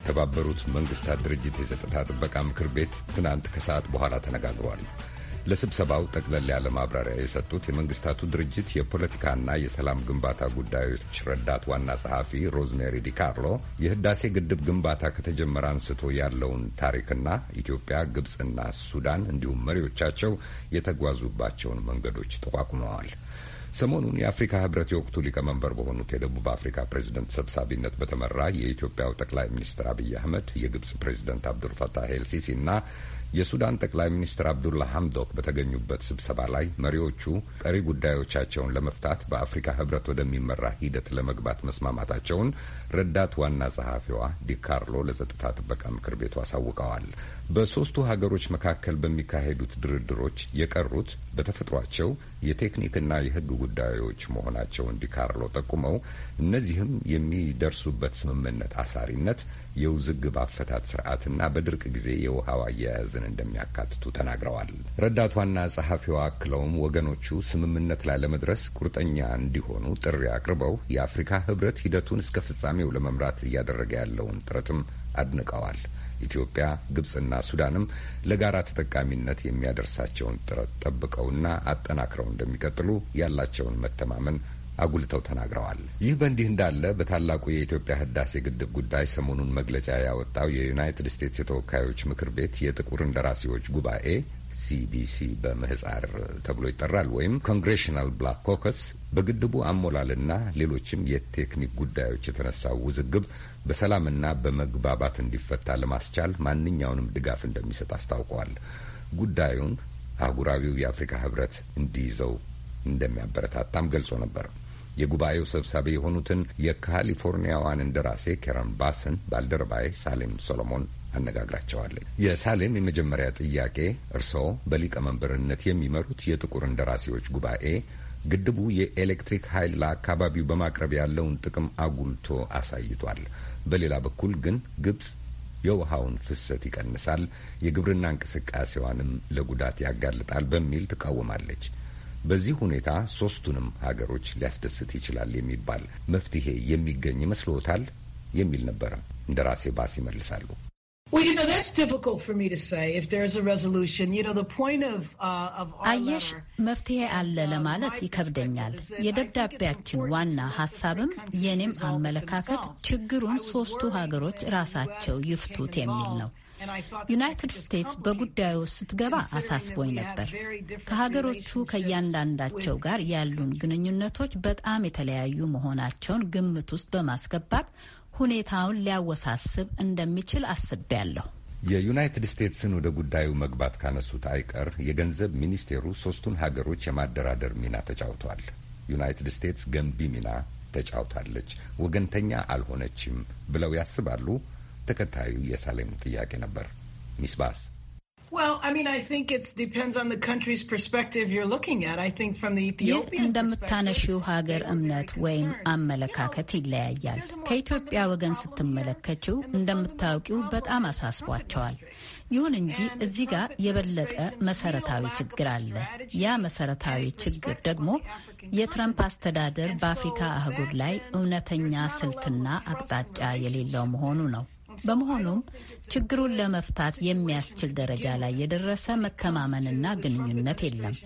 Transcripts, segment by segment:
የተባበሩት መንግስታት ድርጅት የጸጥታ ጥበቃ ምክር ቤት ትናንት ከሰዓት በኋላ ተነጋግሯል። ለስብሰባው ጠቅለል ያለ ማብራሪያ የሰጡት የመንግስታቱ ድርጅት የፖለቲካና የሰላም ግንባታ ጉዳዮች ረዳት ዋና ጸሐፊ ሮዝሜሪ ዲካርሎ የህዳሴ ግድብ ግንባታ ከተጀመረ አንስቶ ያለውን ታሪክና ኢትዮጵያ፣ ግብፅና ሱዳን እንዲሁም መሪዎቻቸው የተጓዙባቸውን መንገዶች ጠቋቁመዋል። ሰሞኑን የአፍሪካ ህብረት የወቅቱ ሊቀመንበር በሆኑት የደቡብ አፍሪካ ፕሬዝደንት ሰብሳቢነት በተመራ የኢትዮጵያው ጠቅላይ ሚኒስትር አብይ አህመድ፣ የግብጽ ፕሬዝደንት አብዱልፈታህ ኤልሲሲ እና የሱዳን ጠቅላይ ሚኒስትር አብዱላ ሐምዶክ በተገኙበት ስብሰባ ላይ መሪዎቹ ቀሪ ጉዳዮቻቸውን ለመፍታት በአፍሪካ ህብረት ወደሚመራ ሂደት ለመግባት መስማማታቸውን ረዳት ዋና ጸሐፊዋ ዲካርሎ ለጸጥታ ጥበቃ ምክር ቤቱ አሳውቀዋል። በሶስቱ ሀገሮች መካከል በሚካሄዱት ድርድሮች የቀሩት በተፈጥሯቸው የቴክኒክና የህግ ጉዳዮች መሆናቸውን ዲካርሎ ጠቁመው እነዚህም የሚደርሱበት ስምምነት አሳሪነት፣ የውዝግብ አፈታት ስርዓትና በድርቅ ጊዜ የውሃው አያያዝን እንደሚያካትቱ ተናግረዋል። ረዳት ዋና ጸሐፊዋ አክለውም ወገኖቹ ስምምነት ላይ ለመድረስ ቁርጠኛ እንዲሆኑ ጥሪ አቅርበው የአፍሪካ ህብረት ሂደቱን እስከ ፍጻሜው ለመምራት እያደረገ ያለውን ጥረትም አድንቀዋል። ኢትዮጵያ፣ ግብጽና ሱዳንም ለጋራ ተጠቃሚነት የሚያደርሳቸውን ጥረት ጠብቀውና አጠናክረው እንደሚቀጥሉ ያላቸውን መተማመን አጉልተው ተናግረዋል። ይህ በእንዲህ እንዳለ በታላቁ የኢትዮጵያ ህዳሴ ግድብ ጉዳይ ሰሞኑን መግለጫ ያወጣው የዩናይትድ ስቴትስ የተወካዮች ምክር ቤት የጥቁር እንደራሴዎች ጉባኤ CBC በምህጻር ተብሎ ይጠራል ወይም Congressional Black Caucus በግድቡ አሞላልና ሌሎችም የቴክኒክ ጉዳዮች የተነሳው ውዝግብ በሰላምና በመግባባት እንዲፈታ ለማስቻል ማንኛውንም ድጋፍ እንደሚሰጥ አስታውቀዋል። ጉዳዩን አህጉራዊው የአፍሪካ ህብረት እንዲይዘው እንደሚያበረታታም ገልጾ ነበር። የጉባኤው ሰብሳቢ የሆኑትን የካሊፎርኒያዋን እንደራሴ ኬረን ባስን ባልደረባዬ ሳሌም ሶሎሞን አነጋግራቸዋለች። የሳሌም የመጀመሪያ ጥያቄ እርስዎ በሊቀመንበርነት የሚመሩት የጥቁር እንደራሴዎች ጉባኤ ግድቡ የኤሌክትሪክ ኃይል ለአካባቢው በማቅረብ ያለውን ጥቅም አጉልቶ አሳይቷል። በሌላ በኩል ግን ግብጽ የውሃውን ፍሰት ይቀንሳል፣ የግብርና እንቅስቃሴዋንም ለጉዳት ያጋልጣል በሚል ትቃወማለች። በዚህ ሁኔታ ሶስቱንም ሀገሮች ሊያስደስት ይችላል የሚባል መፍትሄ የሚገኝ ይመስልዎታል? የሚል ነበረ። እንደራሴ ባስ ይመልሳሉ። አየሽ መፍትሄ አለ ለማለት ይከብደኛል። የደብዳቤያችን ዋና ሀሳብም የኔም አመለካከት ችግሩን ሶስቱ ሀገሮች ራሳቸው ይፍቱት የሚል ነው። ዩናይትድ ስቴትስ በጉዳዩ ስትገባ አሳስቦኝ ነበር። ከሀገሮቹ ከእያንዳንዳቸው ጋር ያሉን ግንኙነቶች በጣም የተለያዩ መሆናቸውን ግምት ውስጥ በማስገባት ሁኔታውን ሊያወሳስብ እንደሚችል አስቤያለሁ። የዩናይትድ ስቴትስን ወደ ጉዳዩ መግባት ካነሱት አይቀር የገንዘብ ሚኒስቴሩ ሶስቱን ሀገሮች የማደራደር ሚና ተጫውቷል። ዩናይትድ ስቴትስ ገንቢ ሚና ተጫውታለች፣ ወገንተኛ አልሆነችም ብለው ያስባሉ? ተከታዩ የሳሌሙ ጥያቄ ነበር። ሚስ ባስ ይህ እንደምታነሺው ሀገር እምነት ወይም አመለካከት ይለያያል። ከኢትዮጵያ ወገን ስትመለከችው እንደምታውቂው በጣም አሳስቧቸዋል። ይሁን እንጂ እዚህ ጋር የበለጠ መሰረታዊ ችግር አለ። ያ መሰረታዊ ችግር ደግሞ የትረምፕ አስተዳደር በአፍሪካ አህጉር ላይ እውነተኛ ስልትና አቅጣጫ የሌለው መሆኑ ነው። በመሆኑም ችግሩን ለመፍታት የሚያስችል ደረጃ ላይ የደረሰ መተማመንና ግንኙነት የለም።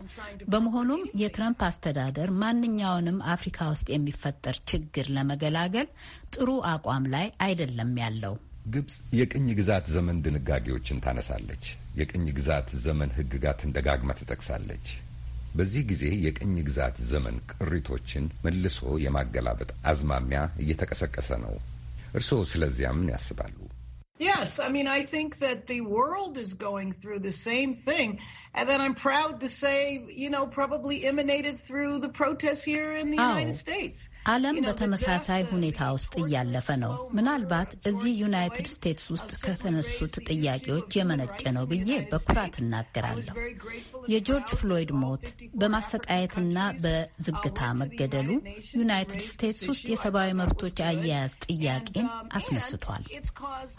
በመሆኑም የትረምፕ አስተዳደር ማንኛውንም አፍሪካ ውስጥ የሚፈጠር ችግር ለመገላገል ጥሩ አቋም ላይ አይደለም ያለው። ግብጽ የቅኝ ግዛት ዘመን ድንጋጌዎችን ታነሳለች። የቅኝ ግዛት ዘመን ሕግጋትን ደጋግማ ትጠቅሳለች። በዚህ ጊዜ የቅኝ ግዛት ዘመን ቅሪቶችን መልሶ የማገላበጥ አዝማሚያ እየተቀሰቀሰ ነው። እርስዎ ስለዚያ ምን ያስባሉ? Yes, I mean, I think that the world is going through the same thing. And then I'm proud to say, you know, probably emanated through the protests here in the United States. ዓለም በተመሳሳይ ሁኔታ ውስጥ እያለፈ ነው። ምናልባት እዚህ ዩናይትድ ስቴትስ ውስጥ ከተነሱት ጥያቄዎች የመነጨ ነው ብዬ በኩራት እናገራለሁ። የጆርጅ ፍሎይድ ሞት በማሰቃየትና በዝግታ መገደሉ ዩናይትድ ስቴትስ ውስጥ የሰብአዊ መብቶች አያያዝ ጥያቄን አስነስቷል።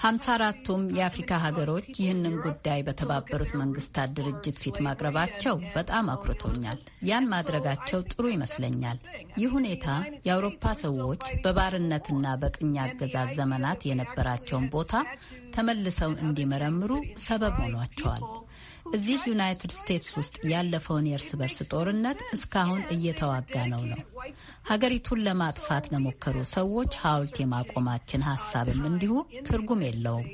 ሀምሳ አራቱም የአፍሪካ ሀገሮች ይህንን ጉዳይ በተባበሩት መንግስታት ድርጅት ፊት ማቅረባቸው በጣም አኩርቶኛል። ያን ማድረጋቸው ጥሩ ይመስለኛል። ይህ ሁኔታ የአውሮፓ ሰዎች በባርነትና በቅኝ አገዛዝ ዘመናት የነበራቸውን ቦታ ተመልሰው እንዲመረምሩ ሰበብ ሆኗቸዋል። እዚህ ዩናይትድ ስቴትስ ውስጥ ያለፈውን የእርስ በርስ ጦርነት እስካሁን እየተዋጋ ነው ነው ሀገሪቱን ለማጥፋት ለሞከሩ ሰዎች ሐውልት የማቆማችን ሀሳብም እንዲሁ ትርጉም የለውም።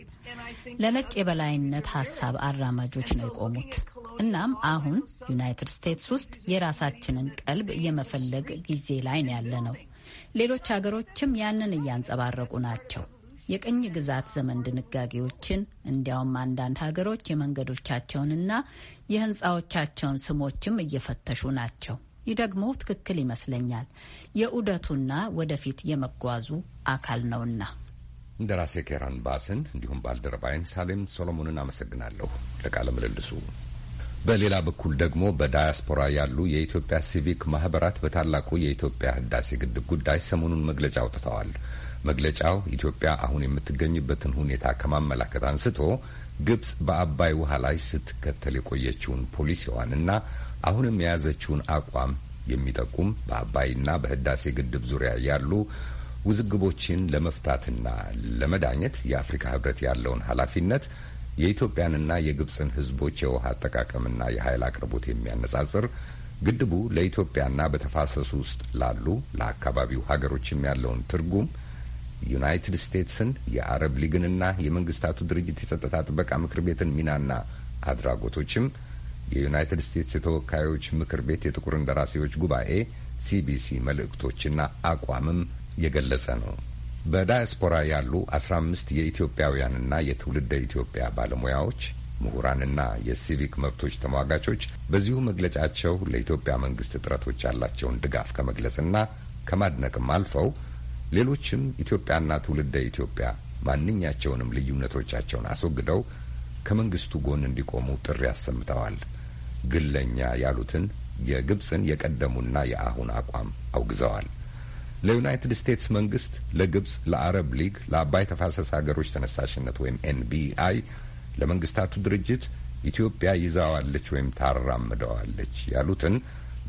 ለነጭ የበላይነት ሀሳብ አራማጆች ነው የቆሙት። እናም አሁን ዩናይትድ ስቴትስ ውስጥ የራሳችንን ቀልብ የመፈለግ ጊዜ ላይ ያለ ነው። ሌሎች ሀገሮችም ያንን እያንጸባረቁ ናቸው። የቅኝ ግዛት ዘመን ድንጋጌዎችን እንዲያውም አንዳንድ ሀገሮች የመንገዶቻቸውንና የሕንፃዎቻቸውን ስሞችም እየፈተሹ ናቸው። ይህ ደግሞ ትክክል ይመስለኛል። የዑደቱና ወደፊት የመጓዙ አካል ነውና። እንደራሴ ኬራን ባስን እንዲሁም ባልደረባይን ሳሌም ሶሎሞንን አመሰግናለሁ ለቃለ ምልልሱ። በሌላ በኩል ደግሞ በዳያስፖራ ያሉ የኢትዮጵያ ሲቪክ ማህበራት በታላቁ የኢትዮጵያ ህዳሴ ግድብ ጉዳይ ሰሞኑን መግለጫ አውጥተዋል። መግለጫው ኢትዮጵያ አሁን የምትገኝበትን ሁኔታ ከማመላከት አንስቶ ግብጽ በአባይ ውሃ ላይ ስትከተል የቆየችውን ፖሊሲዋንና አሁንም የያዘችውን አቋም የሚጠቁም በአባይና በህዳሴ ግድብ ዙሪያ ያሉ ውዝግቦችን ለመፍታትና ለመዳኘት የአፍሪካ ህብረት ያለውን ኃላፊነት የኢትዮጵያንና የግብጽን ህዝቦች የውሃ አጠቃቀምና የኃይል አቅርቦት የሚያነጻጽር ግድቡ ለኢትዮጵያና በተፋሰሱ ውስጥ ላሉ ለአካባቢው ሀገሮችም ያለውን ትርጉም ዩናይትድ ስቴትስን የአረብ ሊግንና የመንግስታቱ ድርጅት የጸጥታ ጥበቃ ምክር ቤትን ሚናና አድራጎቶችም የዩናይትድ ስቴትስ የተወካዮች ምክር ቤት የጥቁር እንደራሴዎች ጉባኤ ሲቢሲ መልእክቶችና አቋምም የገለጸ ነው። በዳያስፖራ ያሉ አስራ አምስት የኢትዮጵያውያንና የትውልደ ኢትዮጵያ ባለሙያዎች ምሁራንና የሲቪክ መብቶች ተሟጋቾች በዚሁ መግለጫቸው ለኢትዮጵያ መንግስት ጥረቶች ያላቸውን ድጋፍ ከመግለጽና ከማድነቅም አልፈው ሌሎችም ኢትዮጵያና ትውልደ ኢትዮጵያ ማንኛቸውንም ልዩነቶቻቸውን አስወግደው ከመንግስቱ ጎን እንዲቆሙ ጥሪ አሰምተዋል። ግለኛ ያሉትን የግብፅን የቀደሙና የአሁን አቋም አውግዘዋል። ለዩናይትድ ስቴትስ መንግስት፣ ለግብጽ፣ ለአረብ ሊግ፣ ለአባይ ተፋሰስ ሀገሮች ተነሳሽነት ወይም NBI፣ ለመንግስታቱ ድርጅት ኢትዮጵያ ይዛዋለች ወይም ታራምደዋለች ያሉትን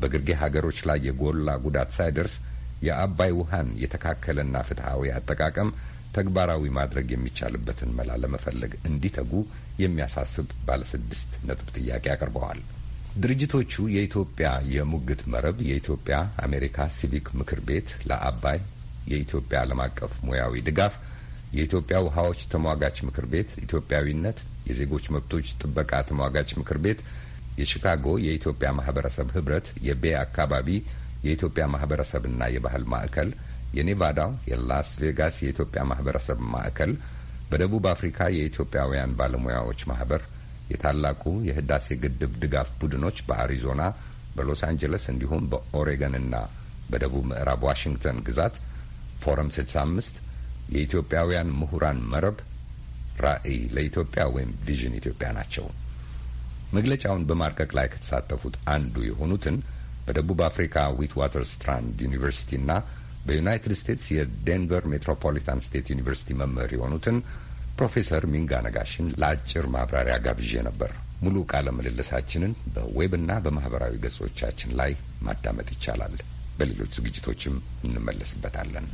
በግርጌ ሀገሮች ላይ የጎላ ጉዳት ሳይደርስ የአባይ ውሃን የተካከለና ፍትሐዊ አጠቃቀም ተግባራዊ ማድረግ የሚቻልበትን መላ ለመፈለግ እንዲተጉ የሚያሳስብ ባለስድስት ነጥብ ጥያቄ አቅርበዋል። ድርጅቶቹ የኢትዮጵያ የሙግት መረብ፣ የኢትዮጵያ አሜሪካ ሲቪክ ምክር ቤት ለአባይ፣ የኢትዮጵያ ዓለም አቀፍ ሙያዊ ድጋፍ፣ የኢትዮጵያ ውሃዎች ተሟጋች ምክር ቤት ኢትዮጵያዊነት፣ የዜጎች መብቶች ጥበቃ ተሟጋች ምክር ቤት፣ የቺካጎ የኢትዮጵያ ማህበረሰብ ህብረት፣ የቤ አካባቢ የኢትዮጵያ ማህበረሰብና የባህል ማዕከል፣ የኔቫዳው የላስ ቬጋስ የኢትዮጵያ ማህበረሰብ ማዕከል፣ በደቡብ አፍሪካ የኢትዮጵያውያን ባለሙያዎች ማህበር፣ የታላቁ የህዳሴ ግድብ ድጋፍ ቡድኖች በአሪዞና፣ በሎስ አንጀለስ እንዲሁም በኦሬገንና በደቡብ ምዕራብ ዋሽንግተን ግዛት፣ ፎረም ስልሳ አምስት የኢትዮጵያውያን ምሁራን መረብ፣ ራዕይ ለኢትዮጵያ ወይም Vision ኢትዮጵያ ናቸው። መግለጫውን በማርቀቅ ላይ ከተሳተፉት አንዱ የሆኑትን በደቡብ አፍሪካ ዊት ዋተር ስትራንድ ዩኒቨርሲቲና በዩናይትድ ስቴትስ የዴንቨር ሜትሮፖሊታን ስቴት ዩኒቨርሲቲ መምህር የሆኑትን ፕሮፌሰር ሚንጋ ነጋሽን ለአጭር ማብራሪያ ጋብዤ ነበር። ሙሉ ቃለ ምልልሳችንን በዌብና በማህበራዊ ገጾቻችን ላይ ማዳመጥ ይቻላል። በሌሎች ዝግጅቶችም እንመለስበታለን።